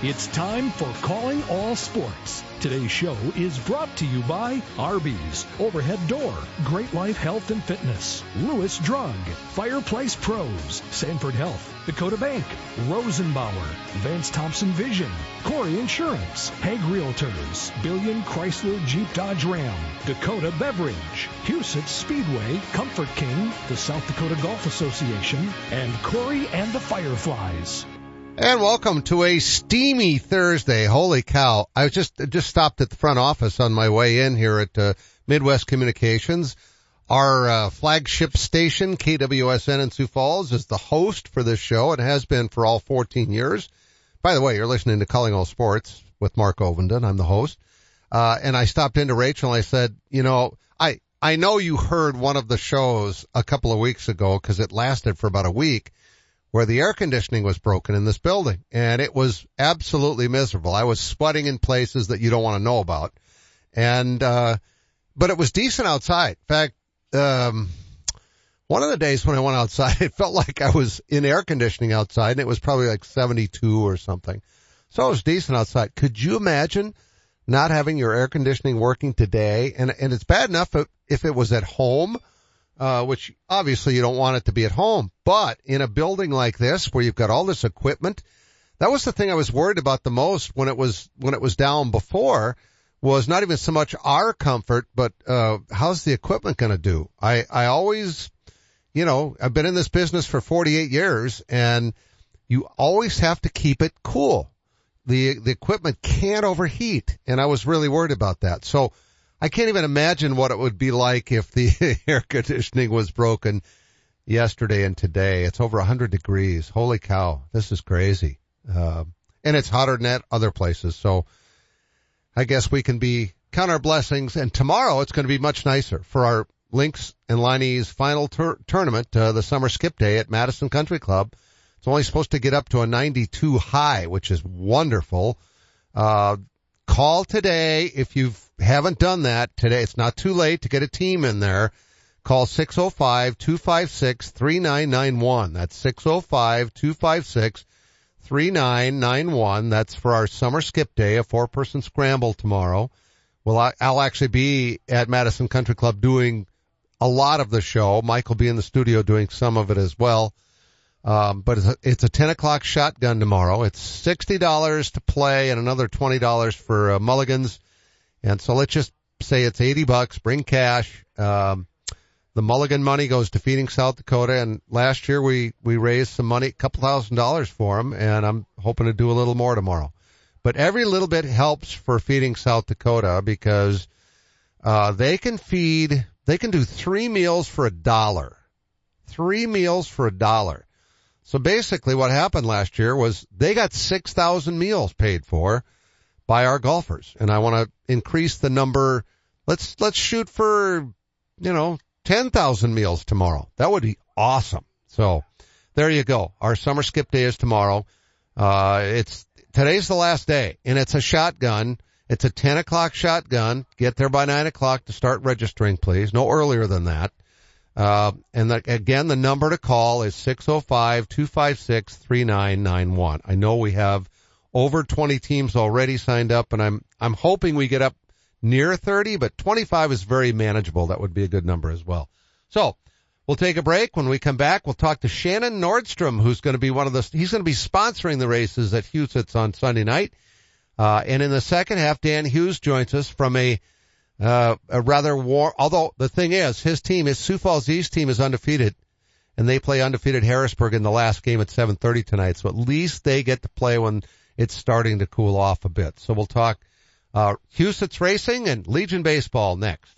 It's time for Calling All Sports. Today's show is brought to you by Arby's, Overhead Door, Great Life Health and Fitness, Lewis Drug, Fireplace Pros, Sanford Health, Dakota Bank, Rosenbauer, Vance Thompson Vision, Corey Insurance, Hague Realtors, Billion Chrysler Jeep Dodge Ram, Dakota Beverage, Huset Speedway, Comfort King, the South Dakota Golf Association, and Corey and the Fireflies. And welcome to a steamy Thursday. Holy cow. I just, just stopped at the front office on my way in here at uh, Midwest Communications. Our uh, flagship station, KWSN in Sioux Falls, is the host for this show. It has been for all 14 years. By the way, you're listening to Calling All Sports with Mark Ovenden. I'm the host. Uh, and I stopped into Rachel and I said, you know, I, I know you heard one of the shows a couple of weeks ago because it lasted for about a week where the air conditioning was broken in this building and it was absolutely miserable. I was sweating in places that you don't want to know about. And, uh, but it was decent outside. In fact, um, one of the days when I went outside, it felt like I was in air conditioning outside and it was probably like 72 or something. So it was decent outside. Could you imagine not having your air conditioning working today? And, and it's bad enough if, if it was at home uh, which obviously you don't want it to be at home, but in a building like this where you've got all this equipment, that was the thing I was worried about the most when it was, when it was down before was not even so much our comfort, but, uh, how's the equipment going to do? I, I always, you know, I've been in this business for 48 years and you always have to keep it cool. The, the equipment can't overheat and I was really worried about that. So, I can't even imagine what it would be like if the air conditioning was broken yesterday and today. It's over 100 degrees. Holy cow. This is crazy. Uh, and it's hotter than at other places. So I guess we can be count our blessings. And tomorrow it's going to be much nicer for our Lynx and Liney's final tur- tournament, uh, the summer skip day at Madison Country Club. It's only supposed to get up to a 92 high, which is wonderful. Uh, call today if you've haven't done that today, it's not too late to get a team in there. Call 605-256-3991. That's 605-256-3991. That's for our summer skip day, a four person scramble tomorrow. Well, I'll actually be at Madison Country Club doing a lot of the show. Mike will be in the studio doing some of it as well. Um, but it's a, it's a 10 o'clock shotgun tomorrow. It's $60 to play and another $20 for uh, mulligans. And so let's just say it's 80 bucks, bring cash. Um, the mulligan money goes to feeding South Dakota. And last year we, we raised some money, a couple thousand dollars for them. And I'm hoping to do a little more tomorrow. But every little bit helps for feeding South Dakota because, uh, they can feed, they can do three meals for a dollar. Three meals for a dollar. So basically what happened last year was they got 6,000 meals paid for by our golfers. And I want to increase the number. Let's, let's shoot for, you know, 10,000 meals tomorrow. That would be awesome. So there you go. Our summer skip day is tomorrow. Uh, it's, today's the last day and it's a shotgun. It's a 10 o'clock shotgun. Get there by 9 o'clock to start registering, please. No earlier than that. Uh, and the, again, the number to call is 605-256-3991. I know we have over 20 teams already signed up and I'm, I'm hoping we get up near 30, but 25 is very manageable. That would be a good number as well. So we'll take a break. When we come back, we'll talk to Shannon Nordstrom, who's going to be one of the, he's going to be sponsoring the races at Huset's on Sunday night. Uh, and in the second half, Dan Hughes joins us from a, uh, a rather war, although the thing is, his team, his Sioux Falls East team is undefeated and they play undefeated Harrisburg in the last game at 7.30 tonight. So at least they get to play when it's starting to cool off a bit. So we'll talk uh, Huset's Racing and Legion Baseball next.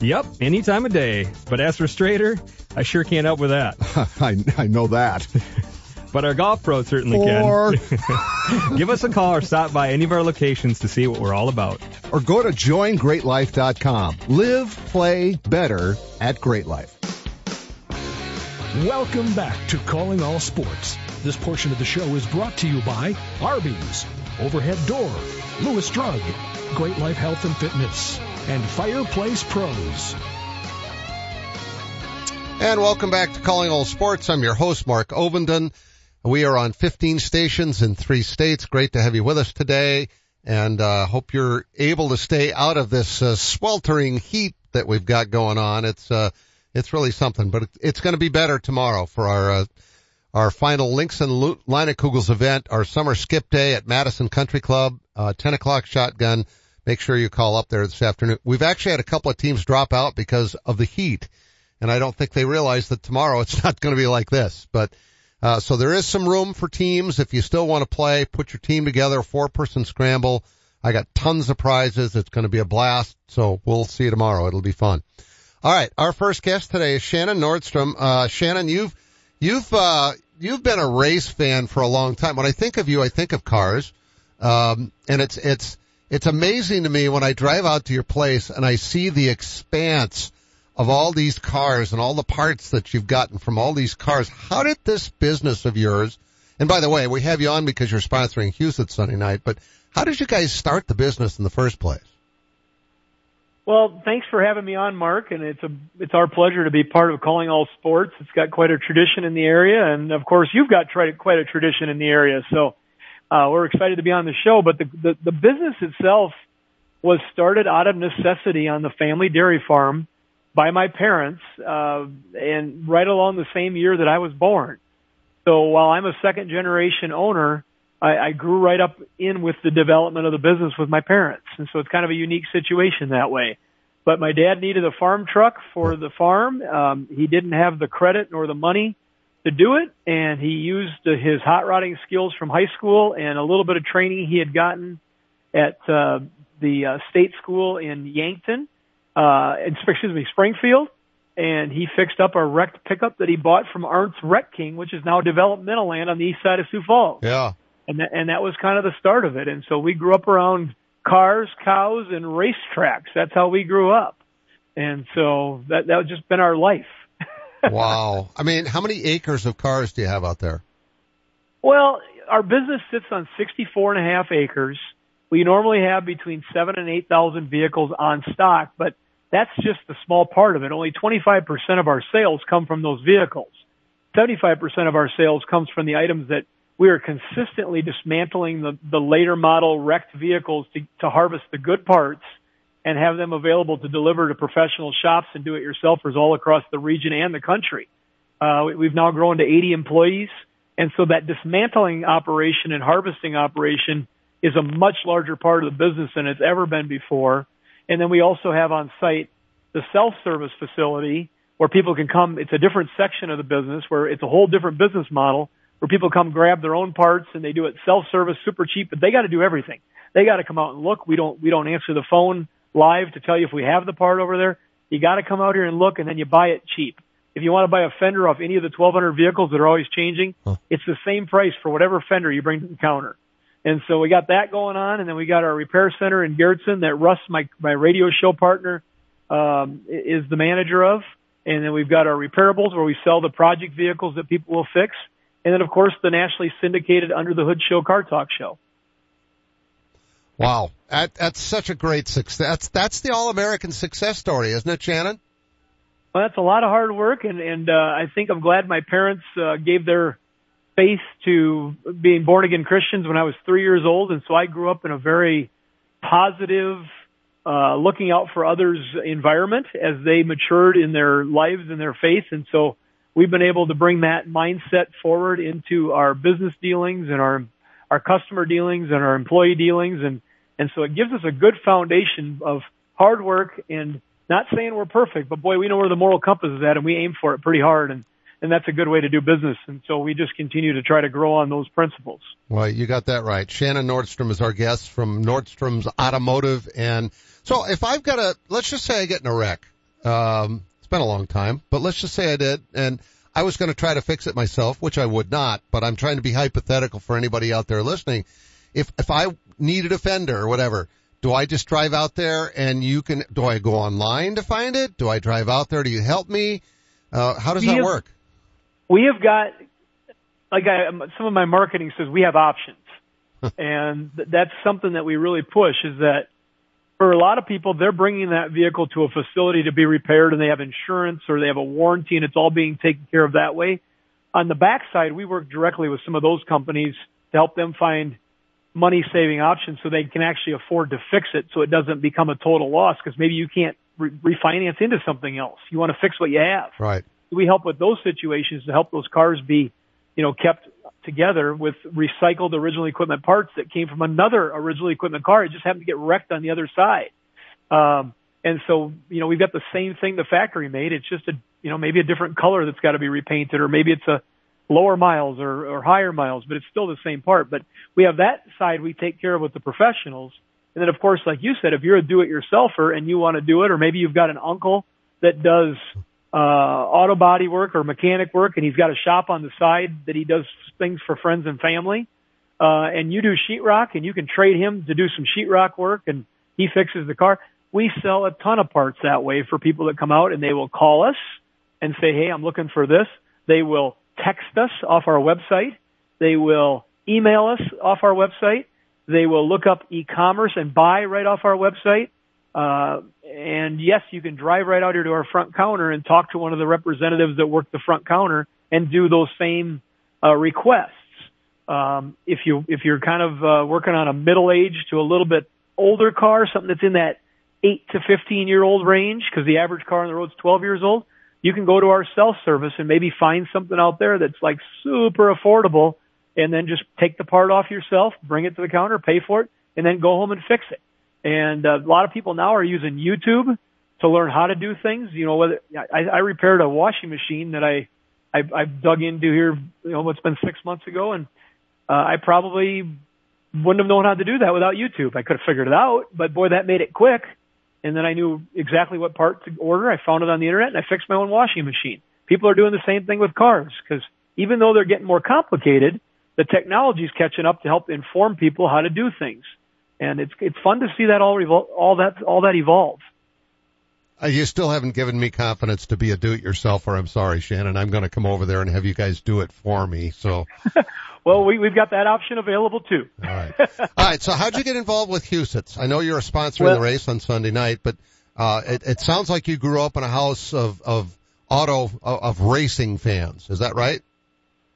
Yep, any time of day. But as for Strader, I sure can't help with that. I, I know that. but our golf pro certainly or... can. Give us a call or stop by any of our locations to see what we're all about. Or go to joingreatlife.com. Live, play better at Great Life. Welcome back to Calling All Sports. This portion of the show is brought to you by Arby's, Overhead Door, Lewis Drug, Great Life Health and Fitness, and Fireplace Pros. And welcome back to Calling All Sports. I'm your host, Mark Ovenden. We are on 15 stations in three states. Great to have you with us today and uh, hope you're able to stay out of this uh, sweltering heat that we've got going on. It's uh, it's really something, but it's going to be better tomorrow for our uh, our final Links and Line at Kugels event, our summer skip day at Madison Country Club, uh, 10 o'clock shotgun make sure you call up there this afternoon. We've actually had a couple of teams drop out because of the heat, and I don't think they realize that tomorrow it's not going to be like this. But uh, so there is some room for teams if you still want to play. Put your team together, four person scramble. I got tons of prizes. It's going to be a blast. So we'll see you tomorrow. It'll be fun. All right, our first guest today is Shannon Nordstrom. Uh, Shannon, you've you've uh, you've been a race fan for a long time. When I think of you, I think of cars, um, and it's it's it's amazing to me when I drive out to your place and I see the expanse of all these cars and all the parts that you've gotten from all these cars. How did this business of yours, and by the way, we have you on because you're sponsoring Huset's Sunday night, but how did you guys start the business in the first place? Well, thanks for having me on, Mark, and it's a it's our pleasure to be part of Calling All Sports. It's got quite a tradition in the area, and of course, you've got quite a tradition in the area. So uh, we're excited to be on the show, but the, the, the business itself was started out of necessity on the family dairy farm by my parents, uh, and right along the same year that I was born. So while I'm a second generation owner, I, I grew right up in with the development of the business with my parents. And so it's kind of a unique situation that way. But my dad needed a farm truck for the farm. Um, he didn't have the credit nor the money to do it, and he used his hot rodding skills from high school and a little bit of training he had gotten at uh, the uh, state school in Yankton, uh, excuse me, Springfield, and he fixed up a wrecked pickup that he bought from Arndt's Wreck King, which is now developmental land on the east side of Sioux Falls. Yeah, and that, and that was kind of the start of it. And so we grew up around cars, cows, and racetracks. That's how we grew up. And so that that was just been our life wow. I mean, how many acres of cars do you have out there? Well, our business sits on 64 and a half acres. We normally have between seven and 8,000 vehicles on stock, but that's just a small part of it. Only 25% of our sales come from those vehicles. 75% of our sales comes from the items that we are consistently dismantling the, the later model wrecked vehicles to, to harvest the good parts and have them available to deliver to professional shops and do-it-yourselfers all across the region and the country. Uh, we've now grown to 80 employees. And so that dismantling operation and harvesting operation is a much larger part of the business than it's ever been before. And then we also have on site the self-service facility where people can come. It's a different section of the business where it's a whole different business model where people come grab their own parts and they do it self-service, super cheap, but they got to do everything. They got to come out and look. We don't, we don't answer the phone live to tell you if we have the part over there. You got to come out here and look and then you buy it cheap. If you want to buy a fender off any of the 1200 vehicles that are always changing, huh. it's the same price for whatever fender you bring to the counter. And so we got that going on, and then we got our repair center in Garrettson that Russ, my my radio show partner, um, is the manager of. And then we've got our repairables where we sell the project vehicles that people will fix. And then of course the nationally syndicated Under the Hood Show Car Talk Show. Wow, that, that's such a great success. That's that's the all American success story, isn't it, Shannon? Well, that's a lot of hard work, and and uh, I think I'm glad my parents uh, gave their faith to being born again Christians when I was three years old, and so I grew up in a very positive, uh, looking out for others environment as they matured in their lives and their faith, and so we've been able to bring that mindset forward into our business dealings and our our customer dealings and our employee dealings, and and so it gives us a good foundation of hard work and not saying we're perfect, but boy, we know where the moral compass is at, and we aim for it pretty hard, and and that's a good way to do business. And so we just continue to try to grow on those principles. Well, you got that right. Shannon Nordstrom is our guest from Nordstrom's Automotive, and so if I've got a, let's just say I get in a wreck. Um, it's been a long time, but let's just say I did, and I was going to try to fix it myself, which I would not, but I'm trying to be hypothetical for anybody out there listening. If if I needed a fender or whatever, do I just drive out there and you can, do I go online to find it? Do I drive out there? Do you help me? Uh, how does we that have, work? We have got, like I, some of my marketing says we have options. and that's something that we really push is that for a lot of people, they're bringing that vehicle to a facility to be repaired and they have insurance or they have a warranty and it's all being taken care of that way. On the backside, we work directly with some of those companies to help them find money saving options so they can actually afford to fix it so it doesn't become a total loss because maybe you can't re- refinance into something else. You want to fix what you have. Right. We help with those situations to help those cars be, you know, kept together with recycled original equipment parts that came from another original equipment car. It just happened to get wrecked on the other side. Um, and so, you know, we've got the same thing the factory made. It's just a, you know, maybe a different color that's got to be repainted or maybe it's a, lower miles or, or higher miles, but it's still the same part. But we have that side we take care of with the professionals. And then of course, like you said, if you're a do-it-yourselfer and you want to do it, or maybe you've got an uncle that does uh, auto body work or mechanic work, and he's got a shop on the side that he does things for friends and family, uh, and you do sheetrock, and you can trade him to do some sheetrock work, and he fixes the car. We sell a ton of parts that way for people that come out, and they will call us and say, "Hey, I'm looking for this." They will text us off our website. They will email us off our website. They will look up e-commerce and buy right off our website. Uh, and yes, you can drive right out here to our front counter and talk to one of the representatives that work the front counter and do those same uh, requests. Um, if you if you're kind of uh, working on a middle age to a little bit older car, something that's in that eight to fifteen year old range, because the average car on the road is twelve years old, you can go to our self service and maybe find something out there that's like super affordable and then just take the part off yourself, bring it to the counter, pay for it, and then go home and fix it. And uh, a lot of people now are using YouTube to learn how to do things. You know, whether I, I repaired a washing machine that I, I I dug into here, you know, what's been six months ago, and uh, I probably wouldn't have known how to do that without YouTube. I could have figured it out, but boy, that made it quick and then I knew exactly what part to order. I found it on the internet and I fixed my own washing machine. People are doing the same thing with cars because even though they're getting more complicated, the technology is catching up to help inform people how to do things. And it's it's fun to see that all revol- all that all that evolve. Uh, you still haven't given me confidence to be a do-it-yourselfer. I'm sorry, Shannon. I'm going to come over there and have you guys do it for me. So Well, we, we've got that option available too. All right. All right. So how'd you get involved with Huset's? I know you're a sponsor well, of the race on Sunday night, but, uh, it, it sounds like you grew up in a house of, of auto, of, of racing fans. Is that right?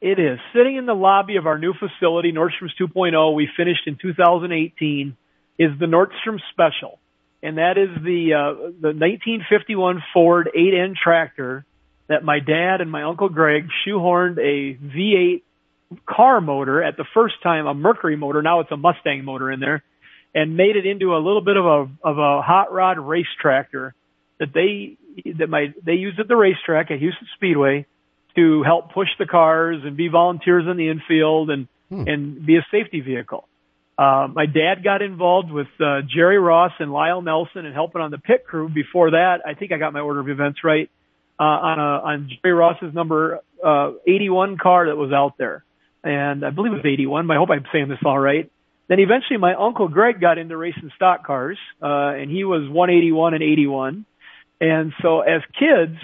It is. Sitting in the lobby of our new facility, Nordstrom's 2.0, we finished in 2018, is the Nordstrom Special. And that is the, uh, the 1951 Ford 8N tractor that my dad and my uncle Greg shoehorned a V8 car motor at the first time, a Mercury motor. Now it's a Mustang motor in there and made it into a little bit of a, of a hot rod race tractor that they, that my, they used at the racetrack at Huset's Speedway to help push the cars and be volunteers in the infield and, hmm. and be a safety vehicle. Uh, my dad got involved with uh, Jerry Ross and Lyle Nelson and helping on the pit crew. Before that, I think I got my order of events right uh, on a on Jerry Ross's number uh, 81 car that was out there, and I believe it was 81. I hope I'm saying this all right. Then eventually, my uncle Greg got into racing stock cars, uh, and he was 181 and 81. And so, as kids,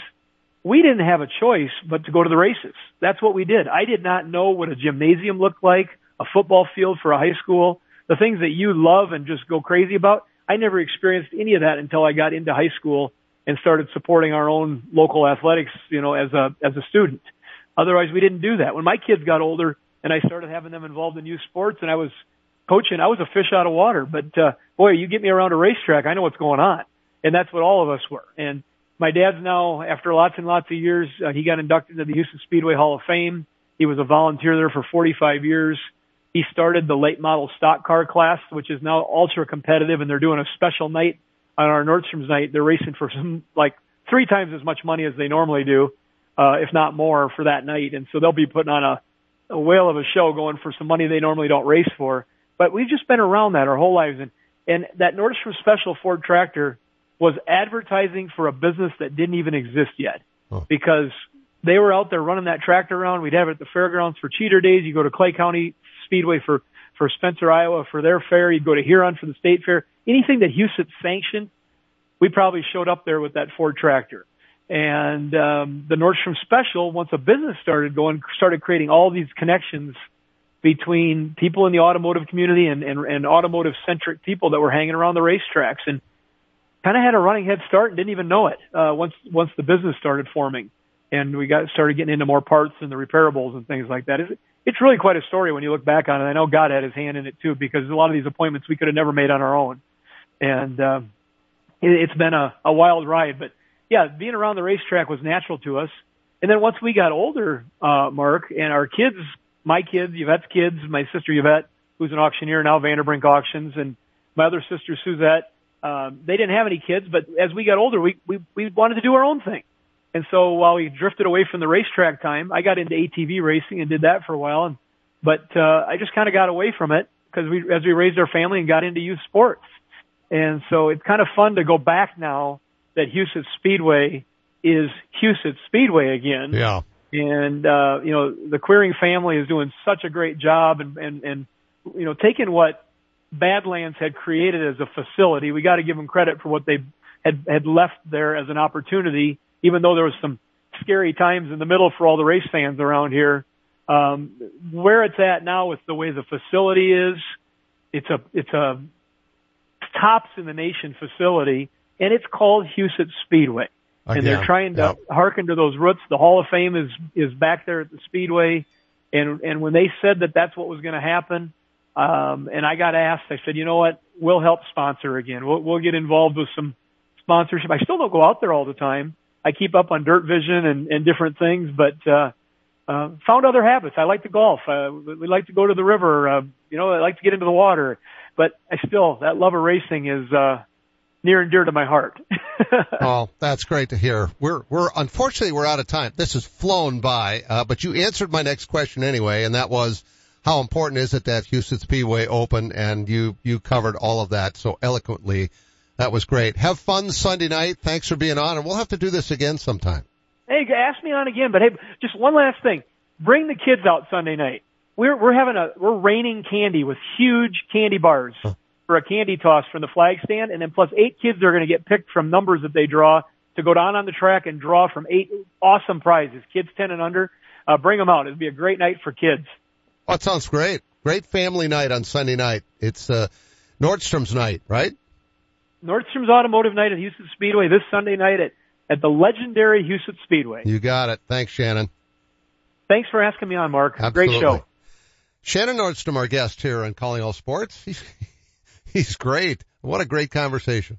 we didn't have a choice but to go to the races. That's what we did. I did not know what a gymnasium looked like, a football field for a high school the things that you love and just go crazy about. I never experienced any of that until I got into high school and started supporting our own local athletics, you know, as a, as a student. Otherwise, we didn't do that. When my kids got older and I started having them involved in youth sports and I was coaching, I was a fish out of water. But, uh, boy, you get me around a racetrack, I know what's going on. And that's what all of us were. And my dad's now, after lots and lots of years, uh, he got inducted into the Huset Speedway Hall of Fame. He was a volunteer there for 45 years. He started the late model stock car class, which is now ultra competitive, and they're doing a special night on our Nordstrom's night. They're racing for some like three times as much money as they normally do, uh, if not more, for that night. And so they'll be putting on a, a whale of a show going for some money they normally don't race for. But we've just been around that our whole lives, and and that Nordstrom Special Ford tractor was advertising for a business that didn't even exist yet, oh. because they were out there running that tractor around. We'd have it at the fairgrounds for cheater days. You go to Clay County Speedway for, for Spencer, Iowa for their fair. You'd go to Huron for the state fair. Anything that Huset sanctioned, we probably showed up there with that Ford tractor. And um, the Nordstrom Special, once a business started going, started creating all these connections between people in the automotive community and, and, and automotive centric people that were hanging around the racetracks and kind of had a running head start and didn't even know it uh, once once the business started forming and we got started getting into more parts and the repairables and things like that. It's, it's really quite a story when you look back on it. I know God had his hand in it too because a lot of these appointments we could have never made on our own, and uh, it, it's been a, a wild ride. But yeah, being around the racetrack was natural to us. And then once we got older, uh, Mark, and our kids, my kids, Yvette's kids, my sister Yvette, who's an auctioneer now, Vanderbrink Auctions, and my other sister Suzette, um, they didn't have any kids, but as we got older, we, we, we wanted to do our own thing. And so while we drifted away from the racetrack time, I got into ATV racing and did that for a while. And, but, uh, I just kind of got away from it because we, as we raised our family and got into youth sports. And so it's kind of fun to go back now that Huset Speedway is Huset Speedway again. Yeah. And, uh, you know, the Queering family is doing such a great job and, and, and, you know, taking what Badlands had created as a facility, we got to give them credit for what they had, had left there as an opportunity even though there was some scary times in the middle for all the race fans around here. Um, where it's at now with the way the facility is, it's a, it's a tops in the nation facility and it's called Huset Speedway. Again, and they're trying to yep. hearken to those roots. The Hall of Fame is, is back there at the Speedway. And, and when they said that that's what was going to happen, um, and I got asked, I said, you know what? We'll help sponsor again. We'll, we'll get involved with some sponsorship. I still don't go out there all the time, I keep up on dirt vision and, and different things, but, uh, uh, found other habits. I like to golf. Uh, we like to go to the river. Uh, you know, I like to get into the water, but I still, that love of racing is, uh, near and dear to my heart. oh, that's great to hear. We're, we're, unfortunately, we're out of time. This has flown by, uh, but you answered my next question anyway, and that was, how important is it that Huset Speedway open? And you, you covered all of that so eloquently that was great. Have fun Sunday night. Thanks for being on, and we'll have to do this again sometime. Hey, ask me on again. But hey, just one last thing: bring the kids out Sunday night. We're we're having a we're raining candy with huge candy bars huh. for a candy toss from the flag stand, and then plus eight kids are going to get picked from numbers that they draw to go down on the track and draw from eight awesome prizes. Kids ten and under, uh, bring them out. It'll be a great night for kids. Oh, that sounds great. Great family night on Sunday night. It's uh, Nordstrom's night, right? Nordstrom's Automotive Night at Huset Speedway this Sunday night at, at the legendary Huset Speedway. You got it. Thanks, Shannon. Thanks for asking me on, Mark. Absolutely. Great show. Shannon Nordstrom, our guest here on Calling All Sports. He's, he's great. What a great conversation.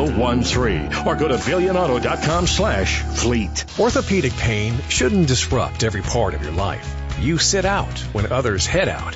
13 or go to billionauto.com slash fleet. Orthopedic pain shouldn't disrupt every part of your life. You sit out when others head out.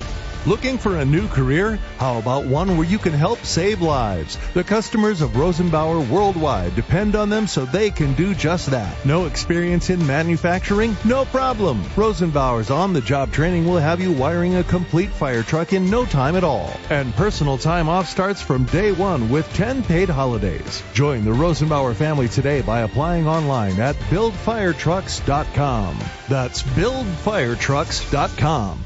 Looking for a new career? How about one where you can help save lives? The customers of Rosenbauer worldwide depend on them so they can do just that. No experience in manufacturing? No problem. Rosenbauer's on-the-job training will have you wiring a complete fire truck in no time at all. And personal time off starts from day one with 10 paid holidays. Join the Rosenbauer family today by applying online at buildfiretrucks.com. That's buildfiretrucks.com.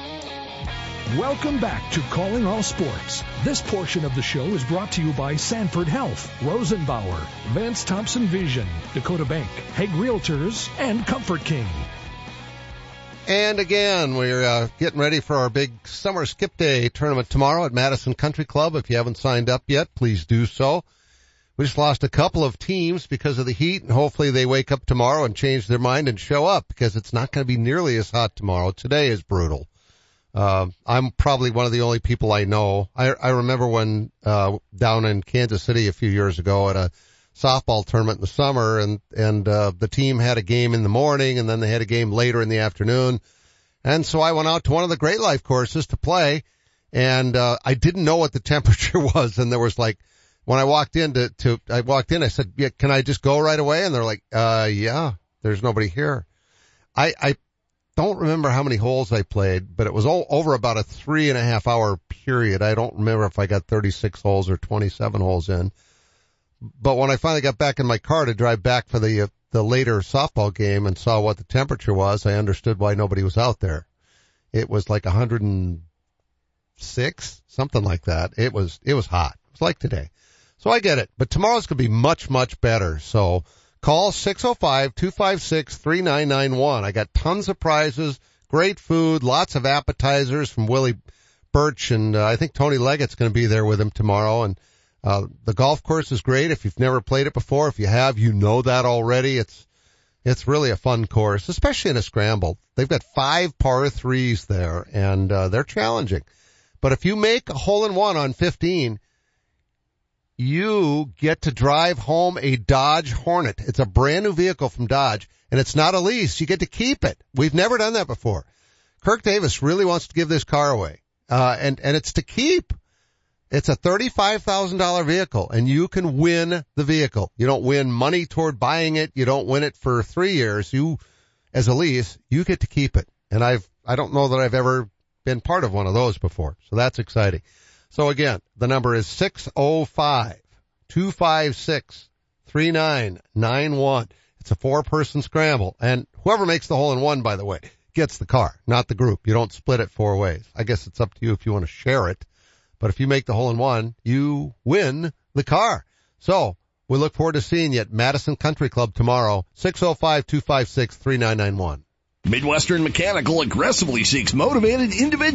Welcome back to Calling All Sports. This portion of the show is brought to you by Sanford Health, Rosenbauer, Vance Thompson Vision, Dakota Bank, Hague Realtors, and Comfort King. And again, we're uh, getting ready for our big summer skip day tournament tomorrow at Madison Country Club. If you haven't signed up yet, please do so. We just lost a couple of teams because of the heat, and hopefully they wake up tomorrow and change their mind and show up because it's not going to be nearly as hot tomorrow. Today is brutal. Uh, I'm probably one of the only people I know. I, I remember when, uh, down in Kansas City a few years ago at a softball tournament in the summer and, and, uh, the team had a game in the morning and then they had a game later in the afternoon. And so I went out to one of the Great Life courses to play and, uh, I didn't know what the temperature was and there was like, when I walked in to, to, I walked in, I said, yeah, can I just go right away? And they're like, uh, yeah, there's nobody here. I, I don't remember how many holes I played, but it was all over about a three and a half hour period. I don't remember if I got 36 holes or 27 holes in. But when I finally got back in my car to drive back for the, uh, the later softball game and saw what the temperature was, I understood why nobody was out there. It was like 106, something like that. It was, it was hot. It was like today. So I get it, but tomorrow's going to be much, much better. So, Call 605-256-3991. I got tons of prizes, great food, lots of appetizers from Willie Birch, and uh, I think Tony Leggett's going to be there with him tomorrow. And uh, the golf course is great. If you've never played it before, if you have, you know that already. It's it's really a fun course, especially in a scramble. They've got five par threes there, and uh, they're challenging. But if you make a hole in one on 15, you get to drive home a Dodge Hornet. It's a brand new vehicle from Dodge, and it's not a lease. You get to keep it. We've never done that before. Kirk Davis really wants to give this car away, uh, and and it's to keep. It's a $35,000 vehicle and you can win the vehicle. You don't win money toward buying it. You don't win it for three years. You, as a lease, you get to keep it. And I've, I don't know that I've ever been part of one of those before. So that's exciting. So again, the number is 605 256 3991. It's a four person scramble and whoever makes the hole in one, by the way, gets the car, not the group. You don't split it four ways. I guess it's up to you if you want to share it. But if you make the hole in one, you win the car. So we look forward to seeing you at Madison Country Club tomorrow, 605-256-3991. Midwestern Mechanical aggressively seeks motivated individuals